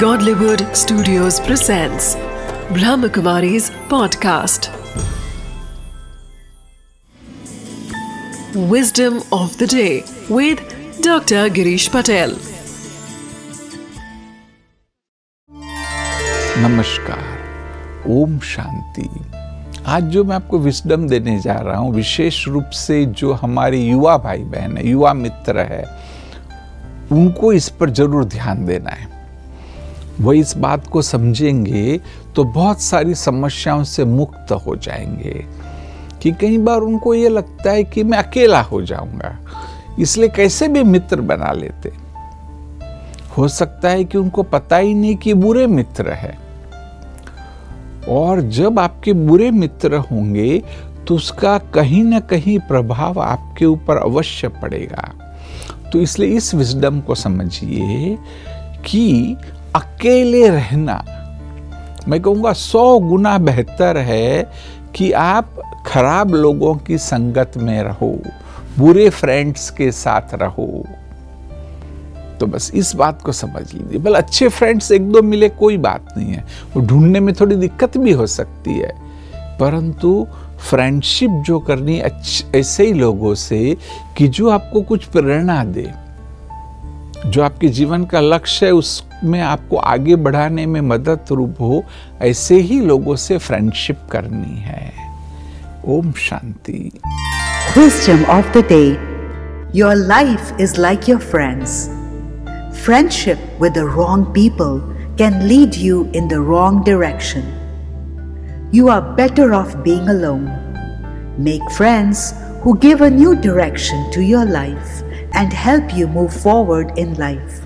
Godlywood Studios presents Brahmakumari's podcast. Wisdom of the day with Dr. Girish Patel. नमस्कार ओम शांति आज जो मैं आपको विस्डम देने जा रहा हूँ विशेष रूप से जो हमारे युवा भाई बहन है युवा मित्र है उनको इस पर ज़रूर ध्यान देना है वो इस बात को समझेंगे तो बहुत सारी समस्याओं से मुक्त हो जाएँगे। कि कई बार उनको ये लगता है कि मैं अकेला हो जाऊँगा, इसलिए कैसे भी मित्र बना लेते। हो सकता है कि उनको पता ही नहीं कि बुरे मित्र है। और जब आपके बुरे मित्र होंगे तो उसका कहीं ना कहीं प्रभाव आपके ऊपर अवश्य पड़ेगा। तो इसलिए इस विजडम को समझिए कि अकेले रहना। मैं कहूँगा, सौ गुना बेहतर है कि आप खराब लोगों की संगत में रहो, बुरे फ्रेंड्स के साथ रहो। तो बस इस बात को समझ लीजिए। बल अच्छे फ्रेंड्स एक दो मिले, कोई बात नहीं है। वो ढूँढने में थोड़ी दिक्कत भी हो सकती है। परंतु फ्रेंडशिप जो करनी ऐसे ही लोगों से कि जो आपको कुछ प्रेरणा दे, जो आपके जीवन का लक्ष्य है में आपको आगे बढ़ाने में मदद रूप हो, ऐसे ही लोगों से फ्रेंडशिप करनी है। ओम शांति। Of the day your life is like your friends friendship with the wrong people can lead you in the wrong direction you are better off being alone make friends who give a new direction to your life and help you move forward in life